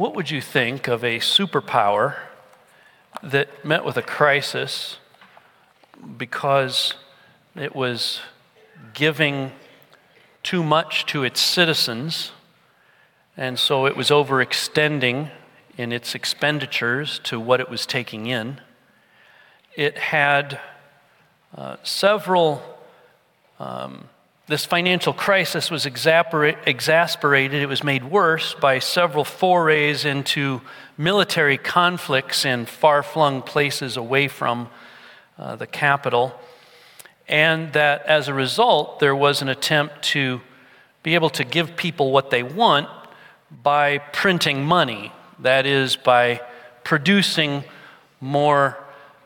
what would you think of a superpower that met with a crisis because it was giving too much to its citizens, and so it was overextending in its expenditures to what it was taking in. It had uh, several, um, this financial crisis was exasperated, it was made worse by several forays into military conflicts in far flung places away from uh, the capital and that as a result, there was an attempt to be able to give people what they want by printing money. That is, by producing more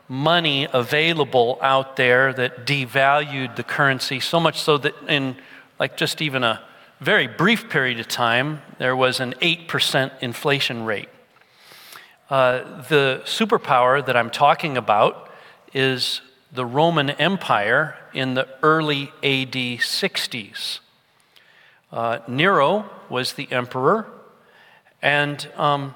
money available out there that devalued the currency, so much so that in like just even a very brief period of time, there was an 8% inflation rate. Uh, the superpower that I'm talking about is the Roman Empire in the early AD 60s. Uh, Nero was the emperor, and um,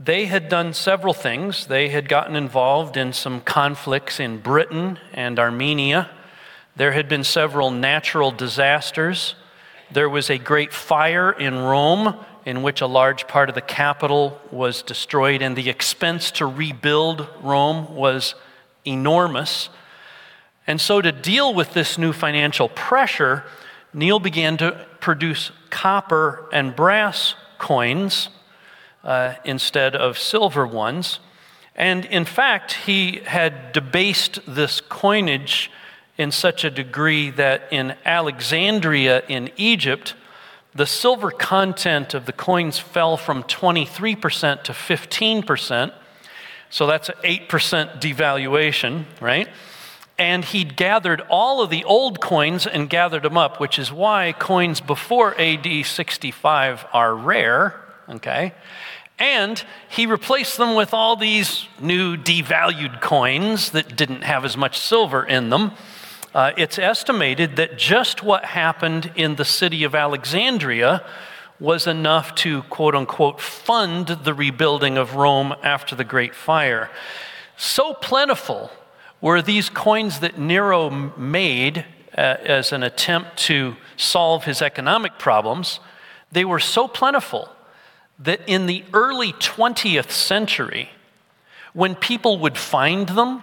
they had done several things. They had gotten involved in some conflicts in Britain and Armenia. There had been several natural disasters. There was a great fire in Rome in which a large part of the capital was destroyed, and the expense to rebuild Rome was enormous. And so, to deal with this new financial pressure, Nero began to produce copper and brass coins uh, instead of silver ones. And in fact, he had debased this coinage in such a degree that in Alexandria in Egypt, the silver content of the coins fell from 23% to 15%. So that's an 8% devaluation, right? and he'd gathered all of the old coins and gathered them up, which is why coins before AD 65 are rare, okay? And he replaced them with all these new devalued coins that didn't have as much silver in them. Uh, it's estimated that just what happened in the city of Alexandria was enough to, quote unquote, fund the rebuilding of Rome after the Great Fire. So plentiful were these coins that Nero made uh, as an attempt to solve his economic problems, they were so plentiful that in the early 20th century, when people would find them,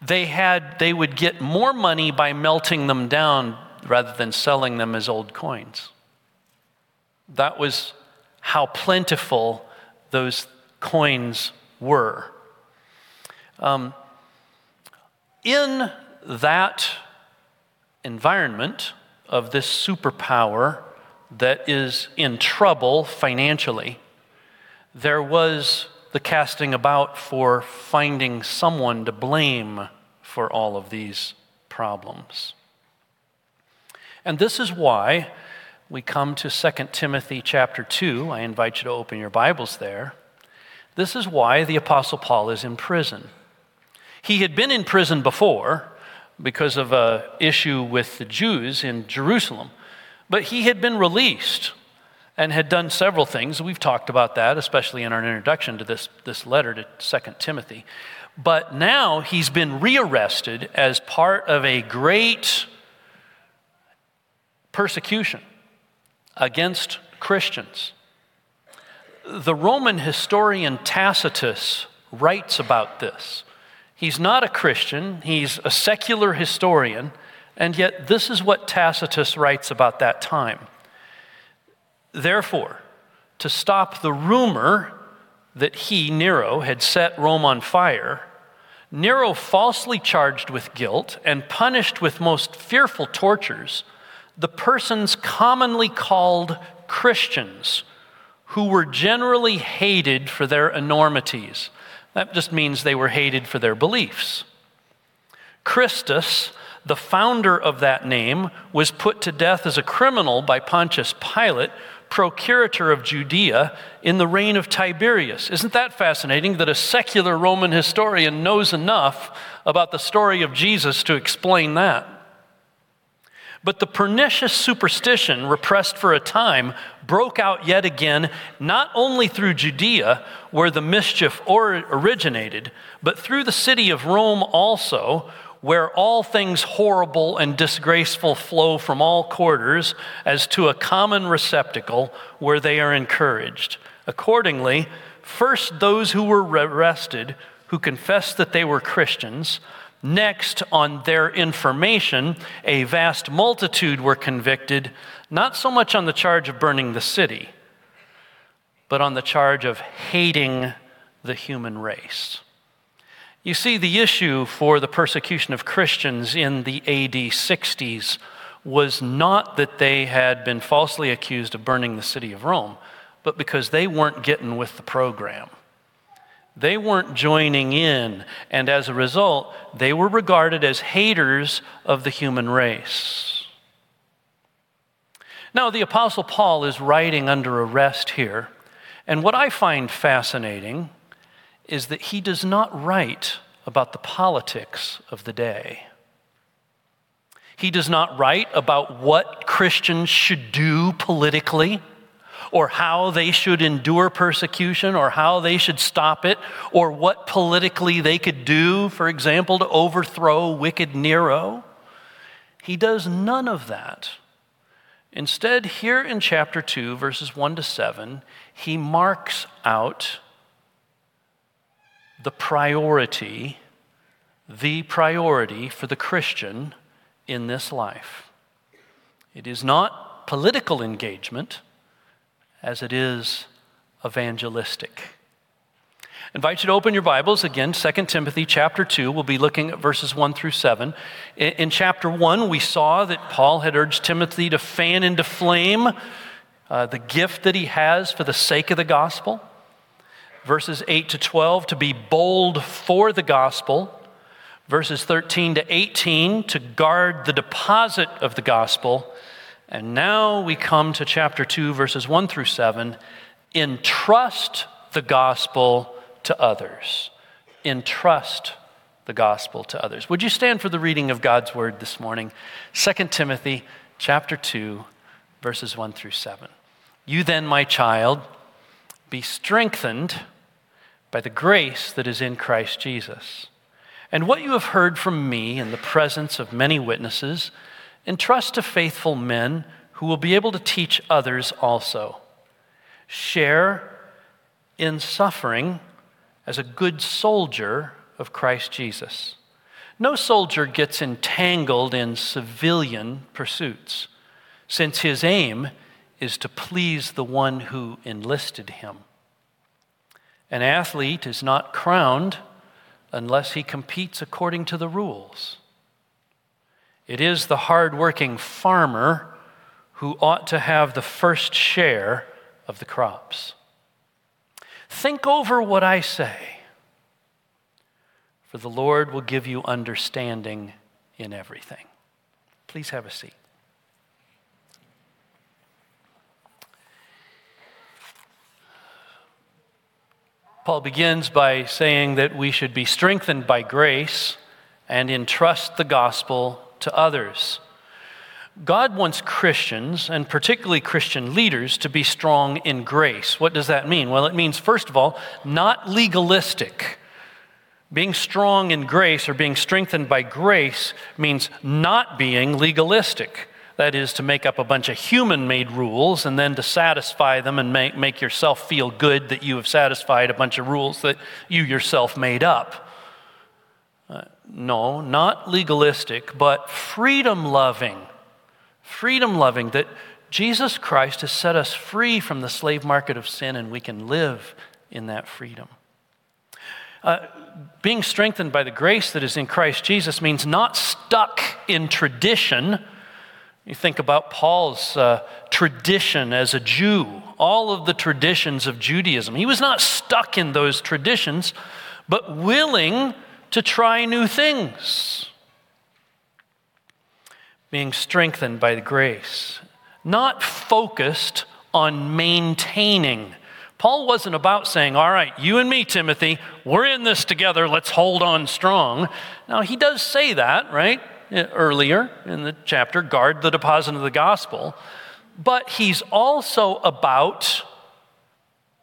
they, had, they would get more money by melting them down rather than selling them as old coins. That was how plentiful those coins were. Um, in that environment of this superpower that is in trouble financially, there was the casting about for finding someone to blame for all of these problems. And this is why we come to 2 Timothy chapter 2. I invite you to open your Bibles there. This is why the Apostle Paul is in prison. He had been in prison before because of an issue with the Jews in Jerusalem, but he had been released and had done several things. We've talked about that, especially in our introduction to this, this letter to 2 Timothy. But now he's been rearrested as part of a great persecution against Christians. The Roman historian Tacitus writes about this. He's not a Christian, he's a secular historian, and yet this is what Tacitus writes about that time. Therefore, to stop the rumor that he, Nero, had set Rome on fire, Nero, falsely charged with guilt and punished with most fearful tortures, the persons commonly called Christians, who were generally hated for their enormities that just means they were hated for their beliefs. Christus, the founder of that name, was put to death as a criminal by Pontius Pilate, procurator of Judea, in the reign of Tiberius. Isn't that fascinating that a secular Roman historian knows enough about the story of Jesus to explain that? But the pernicious superstition, repressed for a time, broke out yet again, not only through Judea, where the mischief originated, but through the city of Rome also, where all things horrible and disgraceful flow from all quarters, as to a common receptacle where they are encouraged. Accordingly, first those who were arrested, who confessed that they were Christians, Next, on their information, a vast multitude were convicted, not so much on the charge of burning the city, but on the charge of hating the human race. You see, the issue for the persecution of Christians in the AD 60s was not that they had been falsely accused of burning the city of Rome, but because they weren't getting with the program. They weren't joining in, and as a result, they were regarded as haters of the human race. Now, the Apostle Paul is writing under arrest here, and what I find fascinating is that he does not write about the politics of the day. He does not write about what Christians should do politically or how they should endure persecution or how they should stop it or what politically they could do, for example, to overthrow wicked Nero. He does none of that. Instead, here in chapter 2, verses 1 to 7, he marks out the priority, the priority for the Christian in this life. It is not political engagement, as it is evangelistic. I invite you to open your Bibles again, 2 Timothy chapter 2. We'll be looking at verses 1 through 7. In, chapter 1, we saw that Paul had urged Timothy to fan into flame uh, the gift that he has for the sake of the gospel. Verses 8 to 12, to be bold for the gospel. Verses 13 to 18, to guard the deposit of the gospel. And now we come to chapter 2, verses 1 through 7. Entrust the gospel to others. Entrust the gospel to others. Would you stand for the reading of God's word this morning? 2 Timothy chapter 2, verses 1 through 7. You then, my child, be strengthened by the grace that is in Christ Jesus. And what you have heard from me in the presence of many witnesses, Entrust to faithful men who will be able to teach others also. Share in suffering as a good soldier of Christ Jesus. No soldier gets entangled in civilian pursuits, since his aim is to please the one who enlisted him. An athlete is not crowned unless he competes according to the rules. It is the hardworking farmer who ought to have the first share of the crops. Think over what I say, for the Lord will give you understanding in everything. Please have a seat. Paul begins by saying that we should be strengthened by grace and entrust the gospel to others. God wants Christians, and particularly Christian leaders, to be strong in grace. What does that mean? Well, it means, first of all, not legalistic. Being strong in grace or being strengthened by grace means not being legalistic. That is, to make up a bunch of human made rules and then to satisfy them and make, make yourself feel good that you have satisfied a bunch of rules that you yourself made up. Uh, no, not legalistic, but freedom loving. Freedom loving, that Jesus Christ has set us free from the slave market of sin and we can live in that freedom. Uh, being strengthened by the grace that is in Christ Jesus means not stuck in tradition. You think about Paul's uh, tradition as a Jew, all of the traditions of Judaism. He was not stuck in those traditions, but willing to try new things, being strengthened by the grace, not focused on maintaining. Paul wasn't about saying, All right, you and me, Timothy, we're in this together, let's hold on strong. Now, he does say that, right? Earlier in the chapter, guard the deposit of the gospel, but he's also about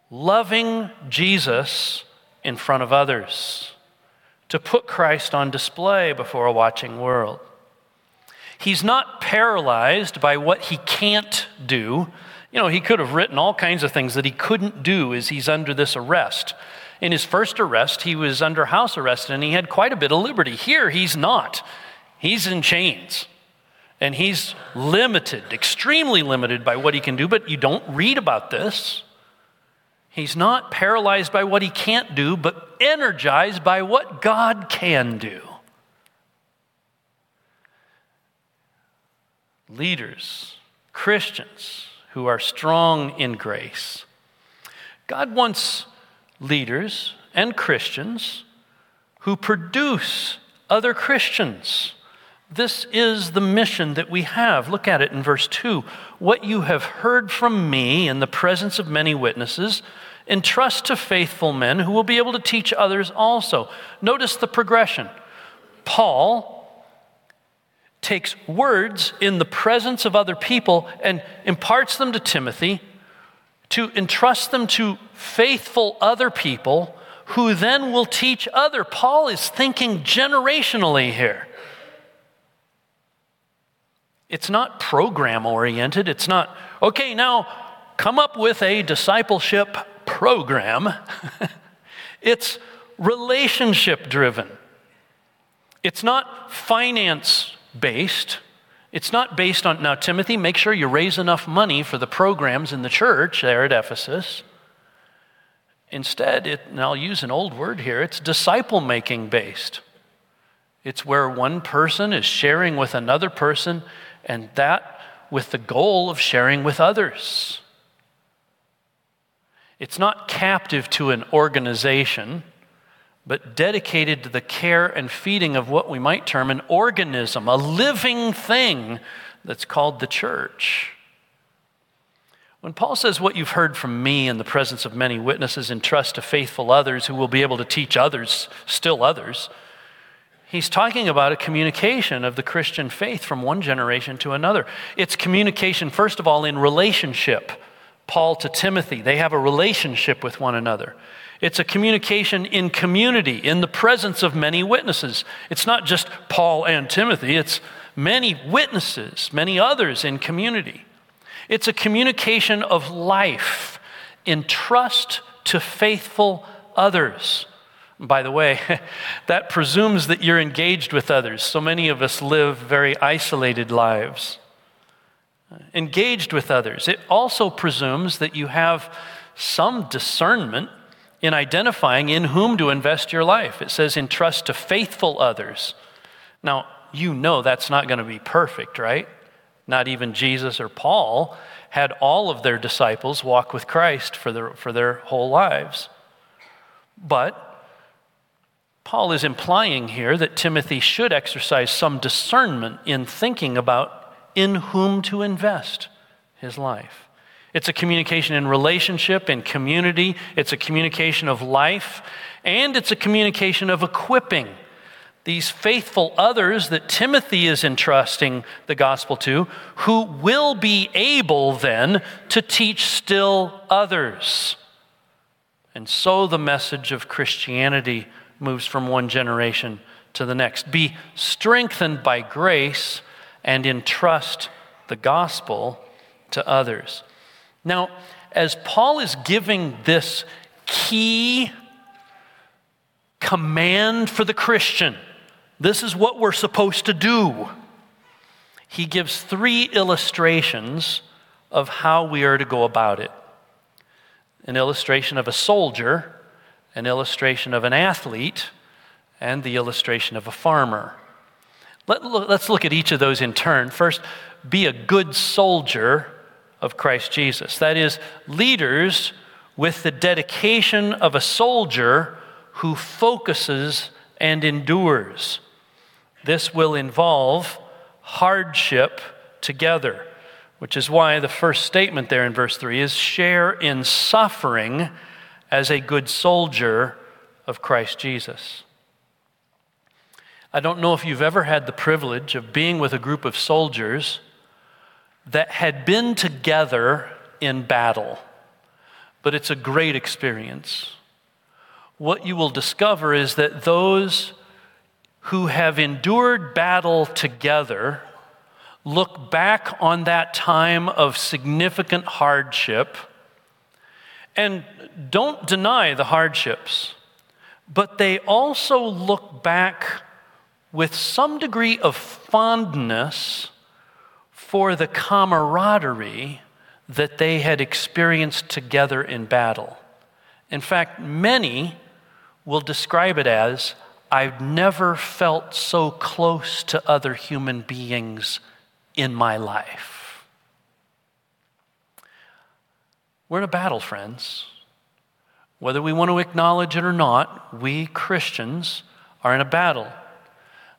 loving Jesus in front of others, to put Christ on display before a watching world. He's not paralyzed by what he can't do. You know, he could have written all kinds of things that he couldn't do as he's under this arrest. In his first arrest, he was under house arrest and he had quite a bit of liberty. Here, he's not. He's in chains. And he's limited, extremely limited by what he can do, but you don't read about this. He's not paralyzed by what he can't do, but energized by what God can do. Leaders, Christians who are strong in grace. God wants leaders and Christians who produce other Christians. This is the mission that we have. Look at it in verse 2. What you have heard from me in the presence of many witnesses, entrust to faithful men who will be able to teach others also. Notice the progression. Paul takes words in the presence of other people and imparts them to Timothy to entrust them to faithful other people who then will teach other. Paul is thinking generationally here. It's not program oriented. It's not, okay, now come up with a discipleship program, it's relationship driven. It's not finance based. It's not based on, now, Timothy, make sure you raise enough money for the programs in the church there at Ephesus. Instead, it, and I'll use an old word here, it's disciple making based. It's where one person is sharing with another person, and that with the goal of sharing with others. It's not captive to an organization, but dedicated to the care and feeding of what we might term an organism, a living thing that's called the church. When Paul says, What you've heard from me in the presence of many witnesses, entrust to faithful others who will be able to teach others, still others, he's talking about a communication of the Christian faith from one generation to another. It's communication, first of all, in relationship. Paul to Timothy. They have a relationship with one another. It's a communication in community, in the presence of many witnesses. It's not just Paul and Timothy, it's many witnesses, many others in community. It's a communication of life in trust to faithful others. By the way, that presumes that you're engaged with others. So many of us live very isolated lives engaged with others. It also presumes that you have some discernment in identifying in whom to invest your life. It says, entrust to faithful others. Now, you know that's not going to be perfect, right? Not even Jesus or Paul had all of their disciples walk with Christ for their, for their whole lives. But Paul is implying here that Timothy should exercise some discernment in thinking about in whom to invest his life. It's a communication in relationship, in community, it's a communication of life, and it's a communication of equipping. These faithful others that Timothy is entrusting the gospel to, who will be able then to teach still others. And so the message of Christianity moves from one generation to the next. Be strengthened by grace and entrust the gospel to others. Now, as Paul is giving this key command for the Christian, this is what we're supposed to do. He gives three illustrations of how we are to go about it an illustration of a soldier, an illustration of an athlete, and the illustration of a farmer. Let, us look at each of those in turn. First, be a good soldier of Christ Jesus. That is, leaders with the dedication of a soldier who focuses and endures. This will involve hardship together, which is why the first statement there in verse 3 is share in suffering as a good soldier of Christ Jesus. I don't know if you've ever had the privilege of being with a group of soldiers that had been together in battle, but it's a great experience. What you will discover is that those who have endured battle together look back on that time of significant hardship and don't deny the hardships, but they also look back with some degree of fondness for the camaraderie that they had experienced together in battle. In fact, many will describe it as I've never felt so close to other human beings in my life. We're in a battle, friends. Whether we want to acknowledge it or not, we Christians are in a battle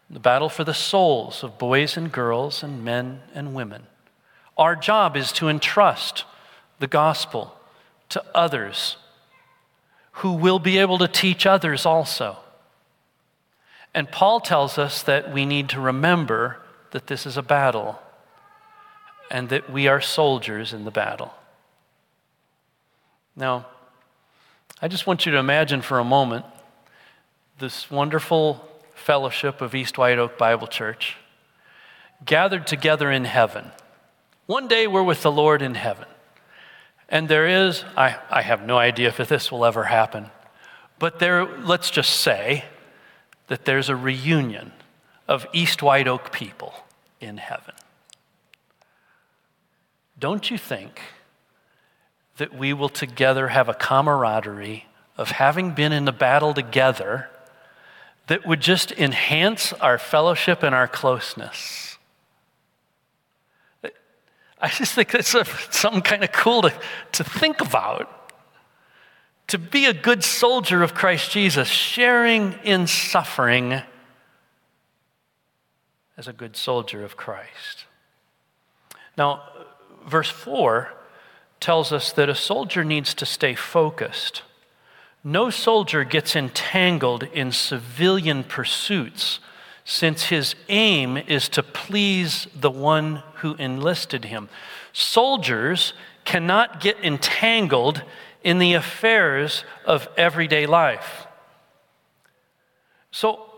the battle for the souls of boys and girls and men and women. Our job is to entrust the gospel to others who will be able to teach others also. And Paul tells us that we need to remember that this is a battle and that we are soldiers in the battle. Now, I just want you to imagine for a moment this wonderful fellowship of East White Oak Bible Church, gathered together in heaven. One day we're with the Lord in heaven. And there is, I, I have no idea if this will ever happen, but there, let's just say that there's a reunion of East White Oak people in heaven. Don't you think that we will together have a camaraderie of having been in the battle together that would just enhance our fellowship and our closeness. I just think that's a, something kind of cool to, to think about. To be a good soldier of Christ Jesus, sharing in suffering as a good soldier of Christ. Now, verse 4 tells us that a soldier needs to stay focused. No soldier gets entangled in civilian pursuits since his aim is to please the one who enlisted him. Soldiers cannot get entangled in the affairs of everyday life. So,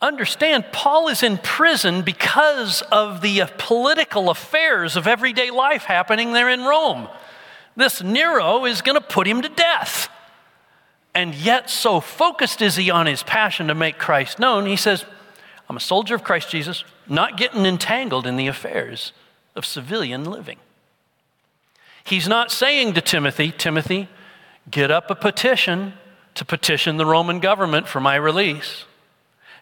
understand, Paul is in prison because of the political affairs of everyday life happening there in Rome. This Nero is going to put him to death. And yet, so focused is he on his passion to make Christ known, he says, I'm a soldier of Christ Jesus, not getting entangled in the affairs of civilian living. He's not saying to Timothy, Timothy, get up a petition to petition the Roman government for my release.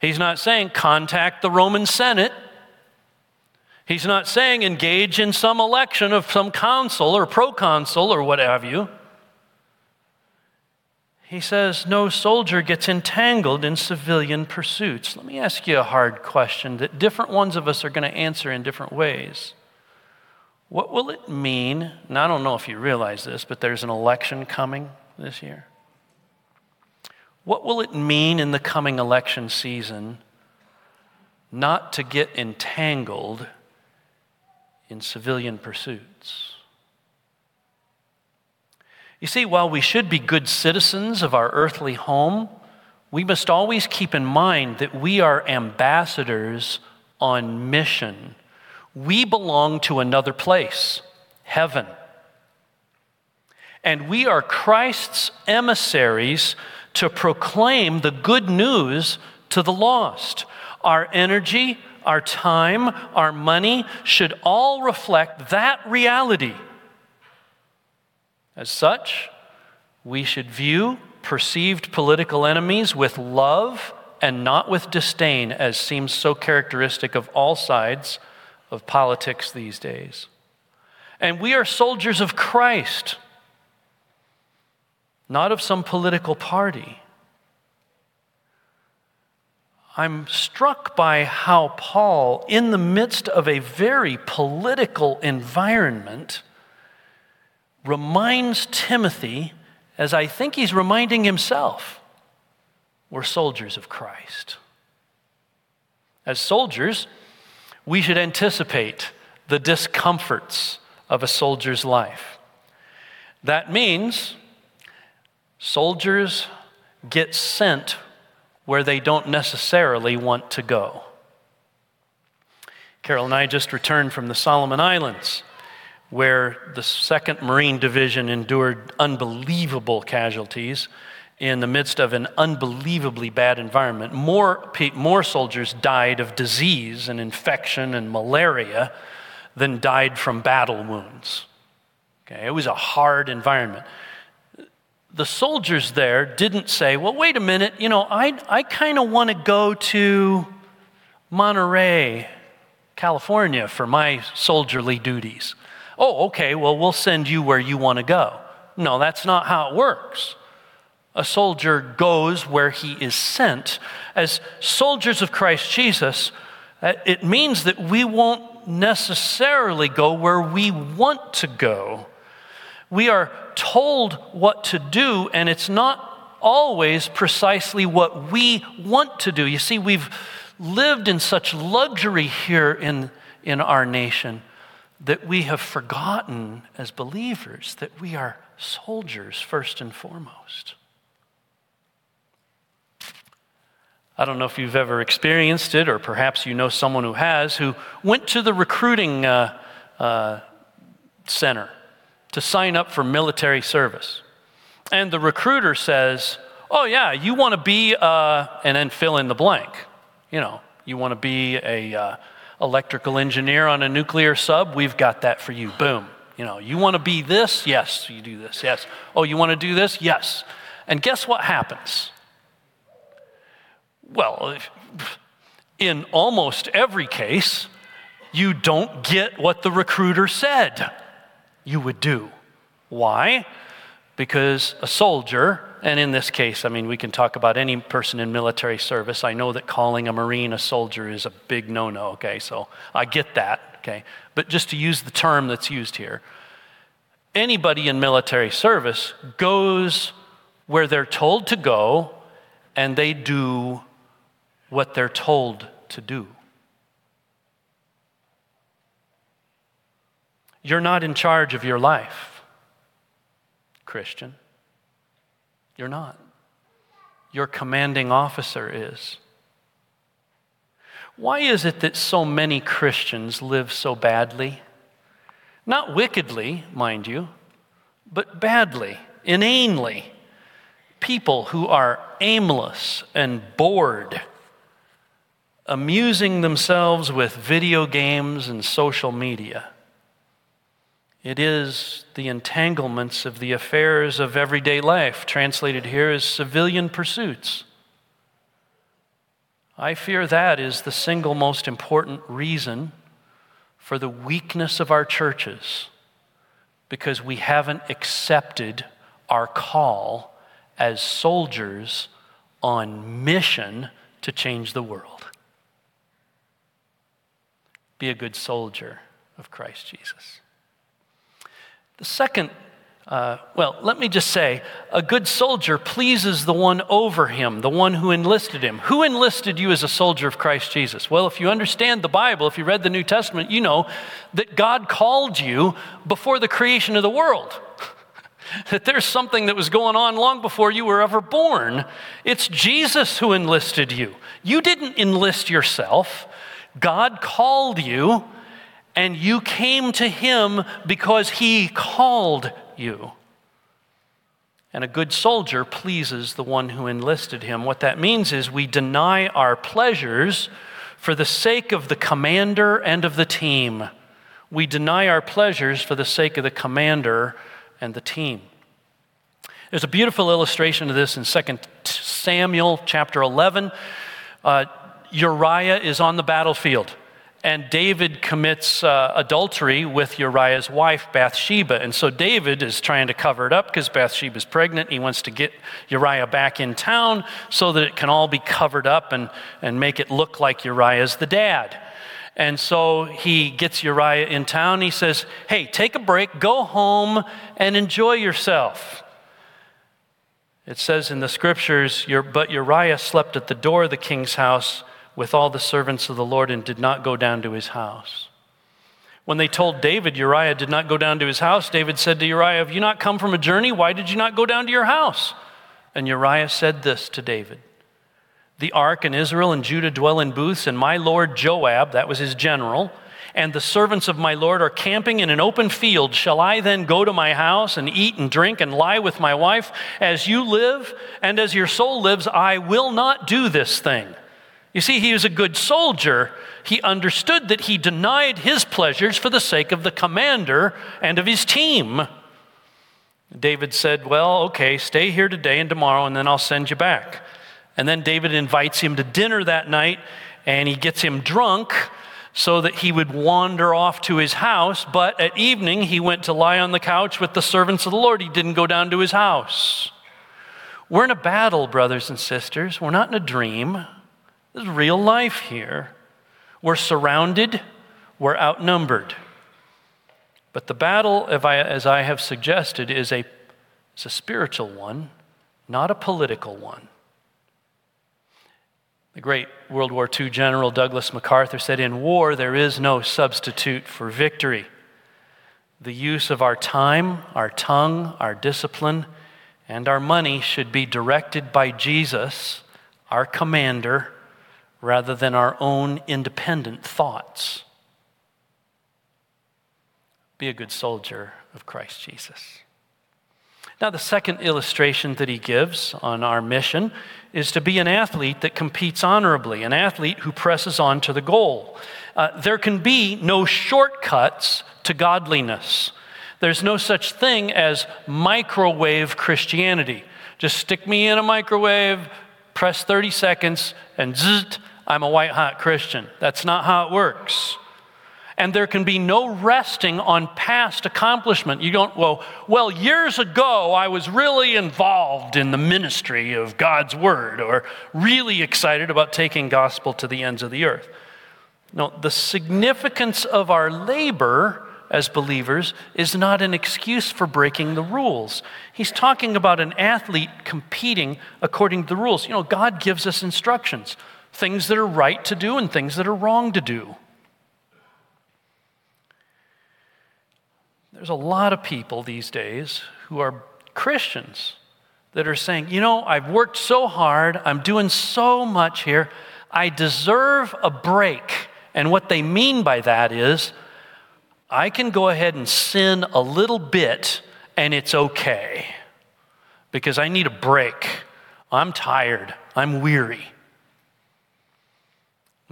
He's not saying contact the Roman Senate He's not saying engage in some election of some consul or proconsul or what have you. He says no soldier gets entangled in civilian pursuits. Let me ask you a hard question that different ones of us are going to answer in different ways. What will it mean? And I don't know if you realize this, but there's an election coming this year. What will it mean in the coming election season not to get entangled in civilian pursuits. You see, while we should be good citizens of our earthly home, we must always keep in mind that we are ambassadors on mission. We belong to another place, heaven. And we are Christ's emissaries to proclaim the good news to the lost. Our energy, our time, our money should all reflect that reality. As such, we should view perceived political enemies with love and not with disdain, as seems so characteristic of all sides of politics these days. And we are soldiers of Christ, not of some political party. I'm struck by how Paul, in the midst of a very political environment, reminds Timothy, as I think he's reminding himself, we're soldiers of Christ. As soldiers, we should anticipate the discomforts of a soldier's life. That means soldiers get sent where they don't necessarily want to go. Carol and I just returned from the Solomon Islands, where the 2nd Marine Division endured unbelievable casualties in the midst of an unbelievably bad environment. More, more soldiers died of disease and infection and malaria than died from battle wounds. Okay, it was a hard environment. The soldiers there didn't say, well, wait a minute, you know, I, I kind of want to go to Monterey, California for my soldierly duties. Oh, okay, well, we'll send you where you want to go. No, that's not how it works. A soldier goes where he is sent. As soldiers of Christ Jesus, uh, it means that we won't necessarily go where we want to go. We are told what to do, and it's not always precisely what we want to do. You see, we've lived in such luxury here in, in our nation that we have forgotten as believers that we are soldiers first and foremost. I don't know if you've ever experienced it, or perhaps you know someone who has, who went to the recruiting uh, uh, center to sign up for military service. And the recruiter says, Oh, yeah, you want to be, uh, and then fill in the blank. You know, you want to be a uh, electrical engineer on a nuclear sub? We've got that for you. Boom. You know, you want to be this? Yes, you do this. Yes. Oh, you want to do this? Yes. And guess what happens? Well, in almost every case, you don't get what the recruiter said you would do. Why? Because a soldier, and in this case, I mean, we can talk about any person in military service. I know that calling a Marine a soldier is a big no no, okay? So I get that, okay? But just to use the term that's used here, anybody in military service goes where they're told to go and they do what they're told to do. You're not in charge of your life, Christian. You're not. Your commanding officer is. Why is it that so many Christians live so badly? Not wickedly, mind you, but badly, inanely. People who are aimless and bored amusing themselves with video games and social media. It is the entanglements of the affairs of everyday life, translated here as civilian pursuits. I fear that is the single most important reason for the weakness of our churches, because we haven't accepted our call as soldiers on mission to change the world be a good soldier of Christ Jesus. The second, uh, well, let me just say, a good soldier pleases the one over him, the one who enlisted him. Who enlisted you as a soldier of Christ Jesus? Well, if you understand the Bible, if you read the New Testament, you know that God called you before the creation of the world. that there's something that was going on long before you were ever born. It's Jesus who enlisted you. You didn't enlist yourself. God called you, and you came to Him because He called you. And a good soldier pleases the one who enlisted him. What that means is we deny our pleasures for the sake of the commander and of the team. We deny our pleasures for the sake of the commander and the team. There's a beautiful illustration of this in 2 Samuel chapter 11. Uh, Uriah is on the battlefield, and David commits uh, adultery with Uriah's wife, Bathsheba. And so David is trying to cover it up because Bathsheba is pregnant. He wants to get Uriah back in town so that it can all be covered up and, and make it look like Uriah's the dad. And so he gets Uriah in town. He says, Hey, take a break, go home, and enjoy yourself. It says in the scriptures, but Uriah slept at the door of the king's house with all the servants of the Lord and did not go down to his house. When they told David Uriah did not go down to his house, David said to Uriah, Have you not come from a journey? Why did you not go down to your house? And Uriah said this to David The ark and Israel and Judah dwell in booths, and my lord Joab, that was his general, and the servants of my Lord are camping in an open field. Shall I then go to my house and eat and drink and lie with my wife? As you live and as your soul lives, I will not do this thing. You see, he was a good soldier. He understood that he denied his pleasures for the sake of the commander and of his team. David said, Well, okay, stay here today and tomorrow, and then I'll send you back. And then David invites him to dinner that night, and he gets him drunk so that he would wander off to his house. But at evening, he went to lie on the couch with the servants of the Lord. He didn't go down to his house. We're in a battle, brothers and sisters. We're not in a dream. This is real life here. We're surrounded, we're outnumbered. But the battle, as I have suggested, is a, is a spiritual one, not a political one. The great World War II General Douglas MacArthur said, In war, there is no substitute for victory. The use of our time, our tongue, our discipline, and our money should be directed by Jesus, our commander, rather than our own independent thoughts. Be a good soldier of Christ Jesus. Now, the second illustration that he gives on our mission is to be an athlete that competes honorably, an athlete who presses on to the goal. Uh, there can be no shortcuts to godliness. There's no such thing as microwave Christianity. Just stick me in a microwave, press 30 seconds, and zzz, I'm a white hot Christian. That's not how it works and there can be no resting on past accomplishment. You don't, well, well, years ago I was really involved in the ministry of God's word or really excited about taking gospel to the ends of the earth. No, the significance of our labor as believers is not an excuse for breaking the rules. He's talking about an athlete competing according to the rules. You know, God gives us instructions, things that are right to do and things that are wrong to do. There's a lot of people these days who are Christians that are saying, you know, I've worked so hard, I'm doing so much here, I deserve a break. And what they mean by that is, I can go ahead and sin a little bit and it's okay because I need a break. I'm tired, I'm weary.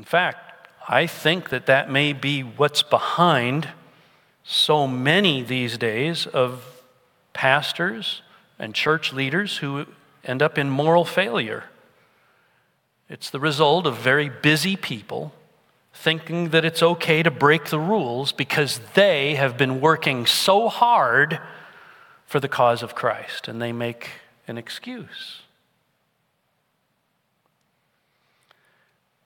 In fact, I think that that may be what's behind so many these days of pastors and church leaders who end up in moral failure. It's the result of very busy people thinking that it's okay to break the rules because they have been working so hard for the cause of Christ and they make an excuse.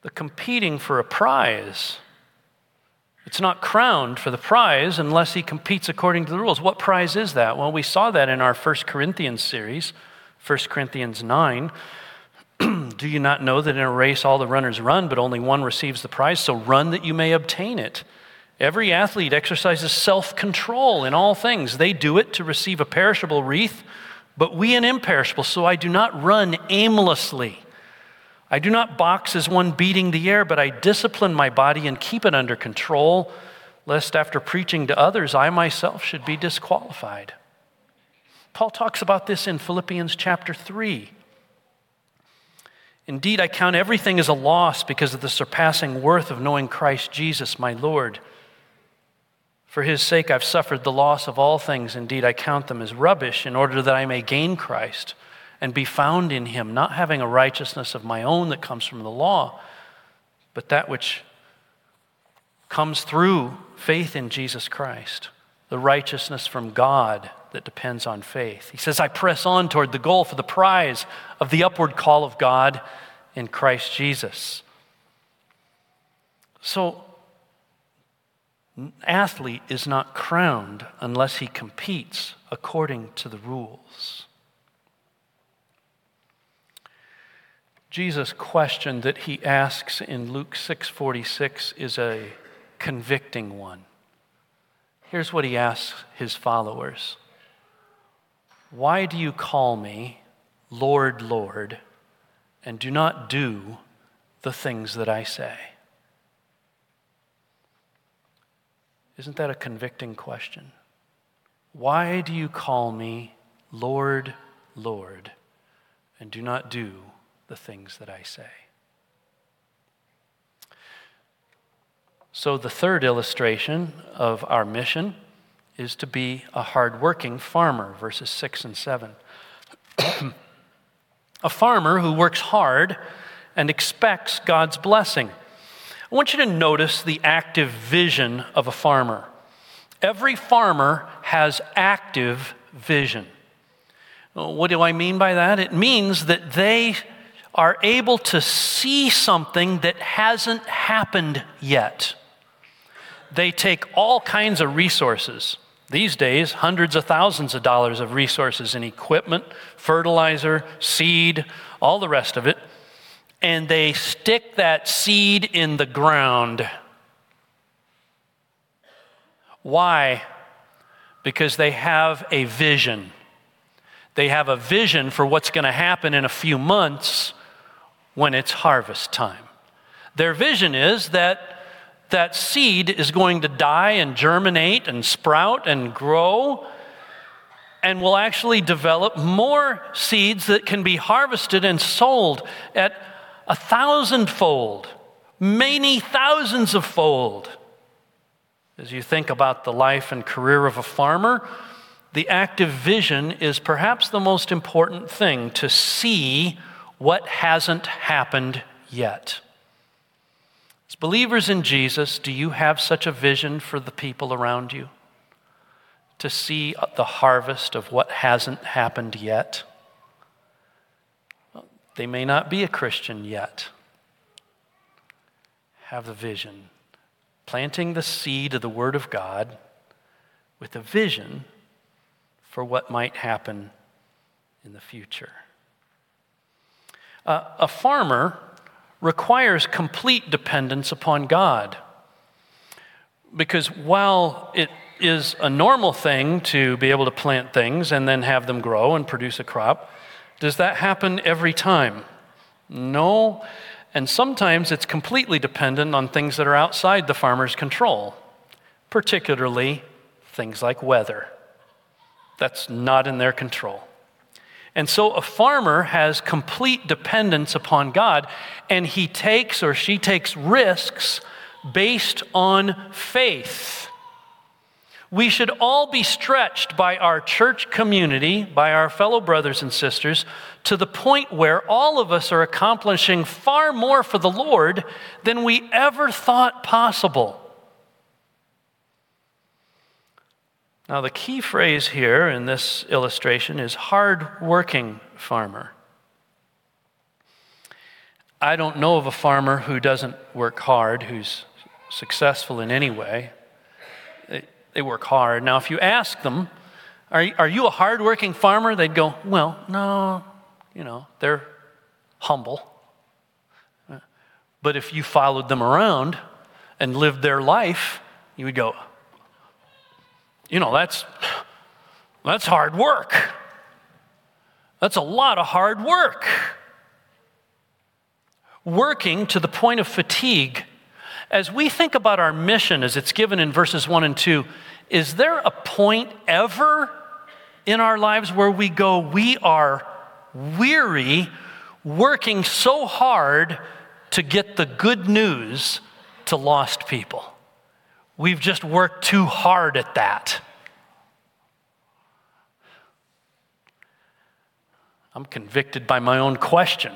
The competing for a prize it's not crowned for the prize unless he competes according to the rules. What prize is that? Well, we saw that in our First Corinthians series, 1 Corinthians 9. Do you not know that in a race all the runners run, but only one receives the prize? So run that you may obtain it. Every athlete exercises self control in all things. They do it to receive a perishable wreath, but we an imperishable. So I do not run aimlessly. I do not box as one beating the air, but I discipline my body and keep it under control, lest after preaching to others, I myself should be disqualified. Paul talks about this in Philippians chapter 3. Indeed, I count everything as a loss because of the surpassing worth of knowing Christ Jesus, my Lord. For his sake, I've suffered the loss of all things. Indeed, I count them as rubbish in order that I may gain Christ and be found in him, not having a righteousness of my own that comes from the law, but that which comes through faith in Jesus Christ, the righteousness from God that depends on faith. He says, I press on toward the goal for the prize of the upward call of God in Christ Jesus. So, athlete is not crowned unless he competes according to the rules. Jesus' question that he asks in Luke 6:46 is a convicting one. Here's what he asks his followers. Why do you call me Lord, Lord, and do not do the things that I say? Isn't that a convicting question? Why do you call me Lord, Lord, and do not do the things that I say? So, the third illustration of our mission is to be a hardworking farmer, verses 6 and 7. a farmer who works hard and expects God's blessing. I want you to notice the active vision of a farmer. Every farmer has active vision. What do I mean by that? It means that they are able to see something that hasn't happened yet. They take all kinds of resources. These days, hundreds of thousands of dollars of resources in equipment, fertilizer, seed, all the rest of it, and they stick that seed in the ground. Why? Because they have a vision. They have a vision for what's going to happen in a few months when it's harvest time. Their vision is that that seed is going to die and germinate and sprout and grow and will actually develop more seeds that can be harvested and sold at a thousandfold, many thousands of fold. As you think about the life and career of a farmer, the active vision is perhaps the most important thing to see what hasn't happened yet. As believers in Jesus, do you have such a vision for the people around you? To see the harvest of what hasn't happened yet? They may not be a Christian yet. Have the vision. Planting the seed of the Word of God with a vision for what might happen in the future. Uh, a farmer requires complete dependence upon God. Because while it is a normal thing to be able to plant things and then have them grow and produce a crop, does that happen every time? No. And sometimes it's completely dependent on things that are outside the farmer's control, particularly things like weather. That's not in their control. And so a farmer has complete dependence upon God, and he takes or she takes risks based on faith. We should all be stretched by our church community, by our fellow brothers and sisters, to the point where all of us are accomplishing far more for the Lord than we ever thought possible. Now, the key phrase here in this illustration is hard-working farmer. I don't know of a farmer who doesn't work hard, who's successful in any way. They, they work hard. Now, if you ask them, are, are you a hardworking farmer? They'd go, Well, no, you know, they're humble. But if you followed them around and lived their life, you would go, you know, that's, that's hard work. That's a lot of hard work. Working to the point of fatigue. As we think about our mission as it's given in verses 1 and 2, is there a point ever in our lives where we go, we are weary, working so hard to get the good news to lost people? We've just worked too hard at that. I'm convicted by my own question.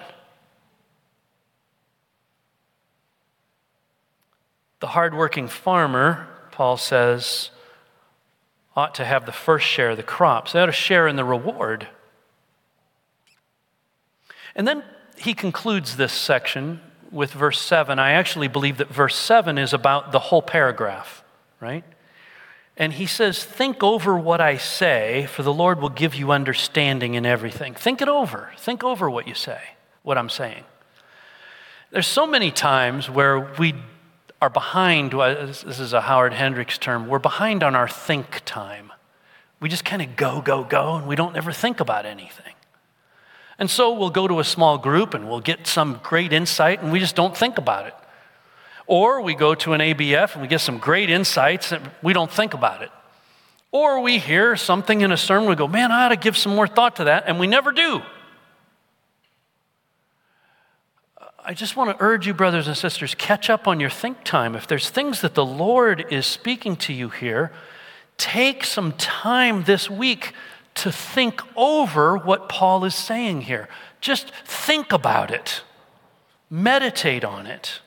The hardworking farmer, Paul says, ought to have the first share of the crops. They ought to share in the reward. And then he concludes this section with verse 7. I actually believe that verse 7 is about the whole paragraph, right? And he says, Think over what I say, for the Lord will give you understanding in everything. Think it over. Think over what you say, what I'm saying. There's so many times where we are behind, this is a Howard Hendricks term, we're behind on our think time. We just kind of go, go, go, and we don't ever think about anything. And so we'll go to a small group and we'll get some great insight and we just don't think about it. Or we go to an ABF and we get some great insights and we don't think about it. Or we hear something in a sermon, we go, man, I ought to give some more thought to that, and we never do. I just want to urge you, brothers and sisters, catch up on your think time. If there's things that the Lord is speaking to you here, take some time this week to think over what Paul is saying here. Just think about it, meditate on it.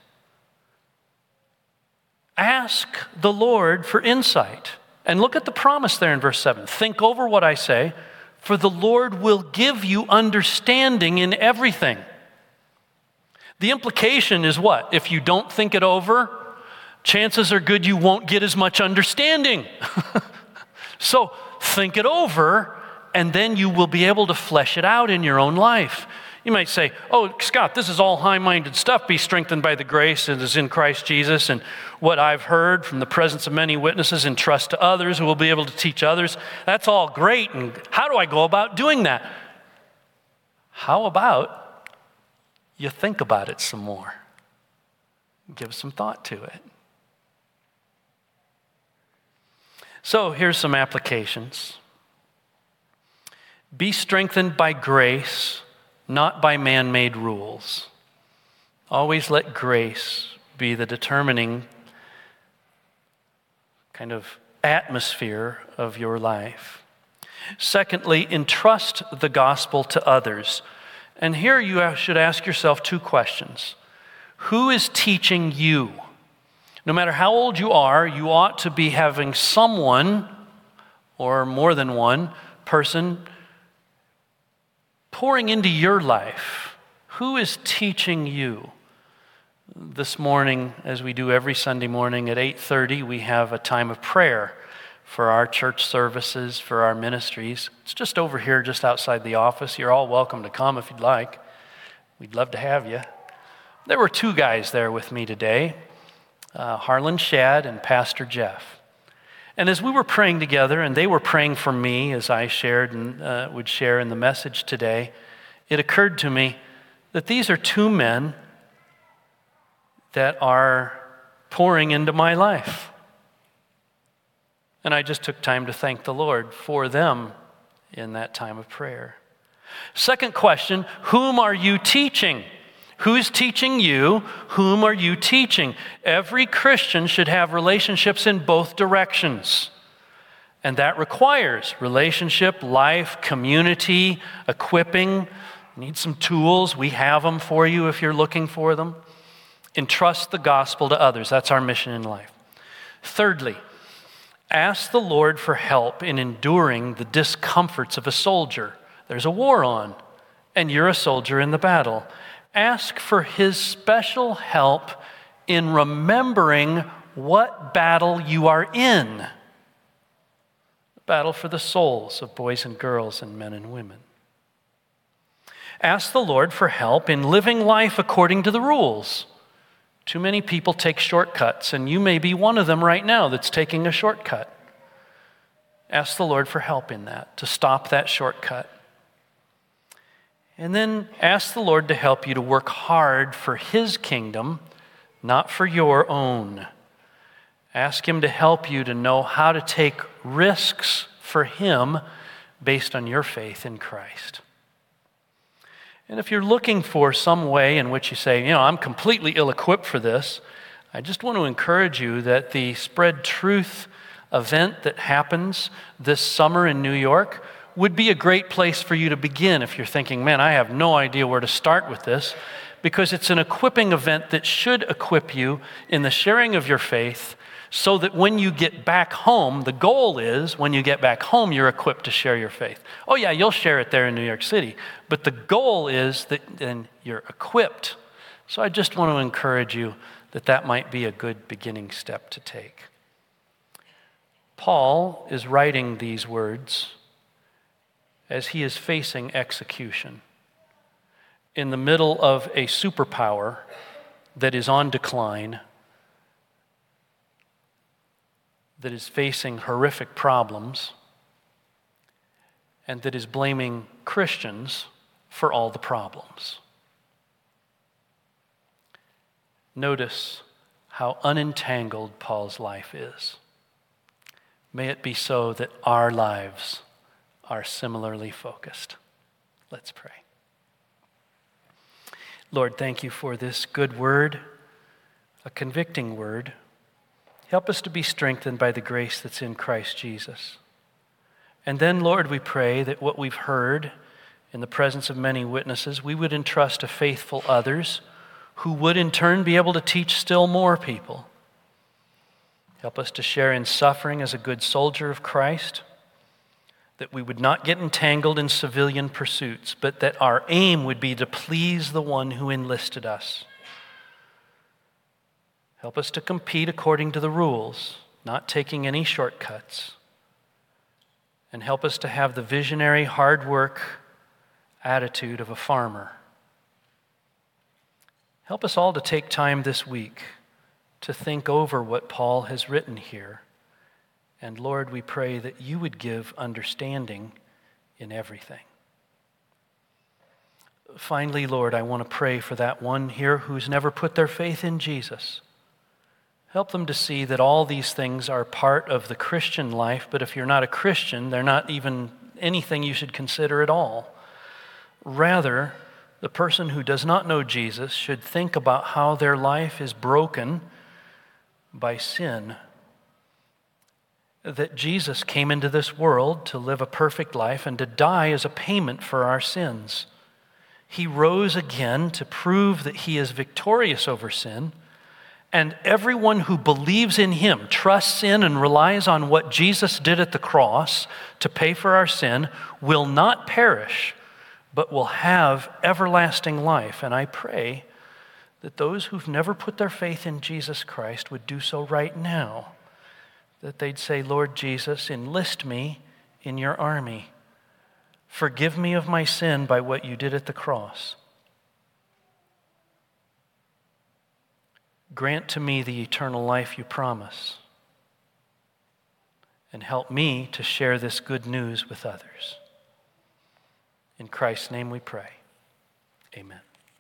Ask the Lord for insight. And look at the promise there in verse 7. Think over what I say, for the Lord will give you understanding in everything. The implication is what? If you don't think it over, chances are good you won't get as much understanding. so think it over, and then you will be able to flesh it out in your own life. You might say, Oh, Scott, this is all high minded stuff. Be strengthened by the grace that is in Christ Jesus and what I've heard from the presence of many witnesses and trust to others who will be able to teach others. That's all great. And how do I go about doing that? How about you think about it some more? Give some thought to it. So here's some applications. Be strengthened by grace not by man made rules. Always let grace be the determining kind of atmosphere of your life. Secondly, entrust the gospel to others. And here you should ask yourself two questions Who is teaching you? No matter how old you are, you ought to be having someone, or more than one person, pouring into your life? Who is teaching you? This morning, as we do every Sunday morning at 8:30, we have a time of prayer for our church services, for our ministries. It's just over here, just outside the office. You're all welcome to come if you'd like. We'd love to have you. There were two guys there with me today uh, Harlan Shad and Pastor Jeff. And as we were praying together, and they were praying for me as I shared and uh, would share in the message today, it occurred to me that these are two men that are pouring into my life. And I just took time to thank the Lord for them in that time of prayer. Second question Whom are you teaching? Who's teaching you? Whom are you teaching? Every Christian should have relationships in both directions. And that requires relationship, life, community, equipping. Need some tools. We have them for you if you're looking for them. Entrust the gospel to others. That's our mission in life. Thirdly, ask the Lord for help in enduring the discomforts of a soldier. There's a war on, and you're a soldier in the battle ask for his special help in remembering what battle you are in the battle for the souls of boys and girls and men and women. Ask the Lord for help in living life according to the rules. Too many people take shortcuts, and you may be one of them right now that's taking a shortcut. Ask the Lord for help in that, to stop that shortcut. And then ask the Lord to help you to work hard for His kingdom, not for your own. Ask Him to help you to know how to take risks for Him based on your faith in Christ. And if you're looking for some way in which you say, you know, I'm completely ill equipped for this, I just want to encourage you that the Spread Truth event that happens this summer in New York would be a great place for you to begin if you're thinking, man, I have no idea where to start with this, because it's an equipping event that should equip you in the sharing of your faith so that when you get back home, the goal is when you get back home, you're equipped to share your faith. Oh, yeah, you'll share it there in New York City, but the goal is that then you're equipped. So I just want to encourage you that that might be a good beginning step to take. Paul is writing these words as he is facing execution in the middle of a superpower that is on decline, that is facing horrific problems, and that is blaming Christians for all the problems. Notice how unentangled Paul's life is. May it be so that our lives are similarly focused. Let's pray. Lord, thank you for this good word, a convicting word. Help us to be strengthened by the grace that's in Christ Jesus. And then, Lord, we pray that what we've heard in the presence of many witnesses, we would entrust to faithful others who would in turn be able to teach still more people. Help us to share in suffering as a good soldier of Christ, that we would not get entangled in civilian pursuits, but that our aim would be to please the one who enlisted us. Help us to compete according to the rules, not taking any shortcuts. And help us to have the visionary, hard work attitude of a farmer. Help us all to take time this week to think over what Paul has written here. And Lord, we pray that you would give understanding in everything. Finally, Lord, I want to pray for that one here who's never put their faith in Jesus. Help them to see that all these things are part of the Christian life, but if you're not a Christian, they're not even anything you should consider at all. Rather, the person who does not know Jesus should think about how their life is broken by sin. That Jesus came into this world to live a perfect life and to die as a payment for our sins. He rose again to prove that he is victorious over sin. And everyone who believes in him, trusts in, and relies on what Jesus did at the cross to pay for our sin will not perish but will have everlasting life. And I pray that those who've never put their faith in Jesus Christ would do so right now. That they'd say, Lord Jesus, enlist me in your army. Forgive me of my sin by what you did at the cross. Grant to me the eternal life you promise. And help me to share this good news with others. In Christ's name we pray. Amen.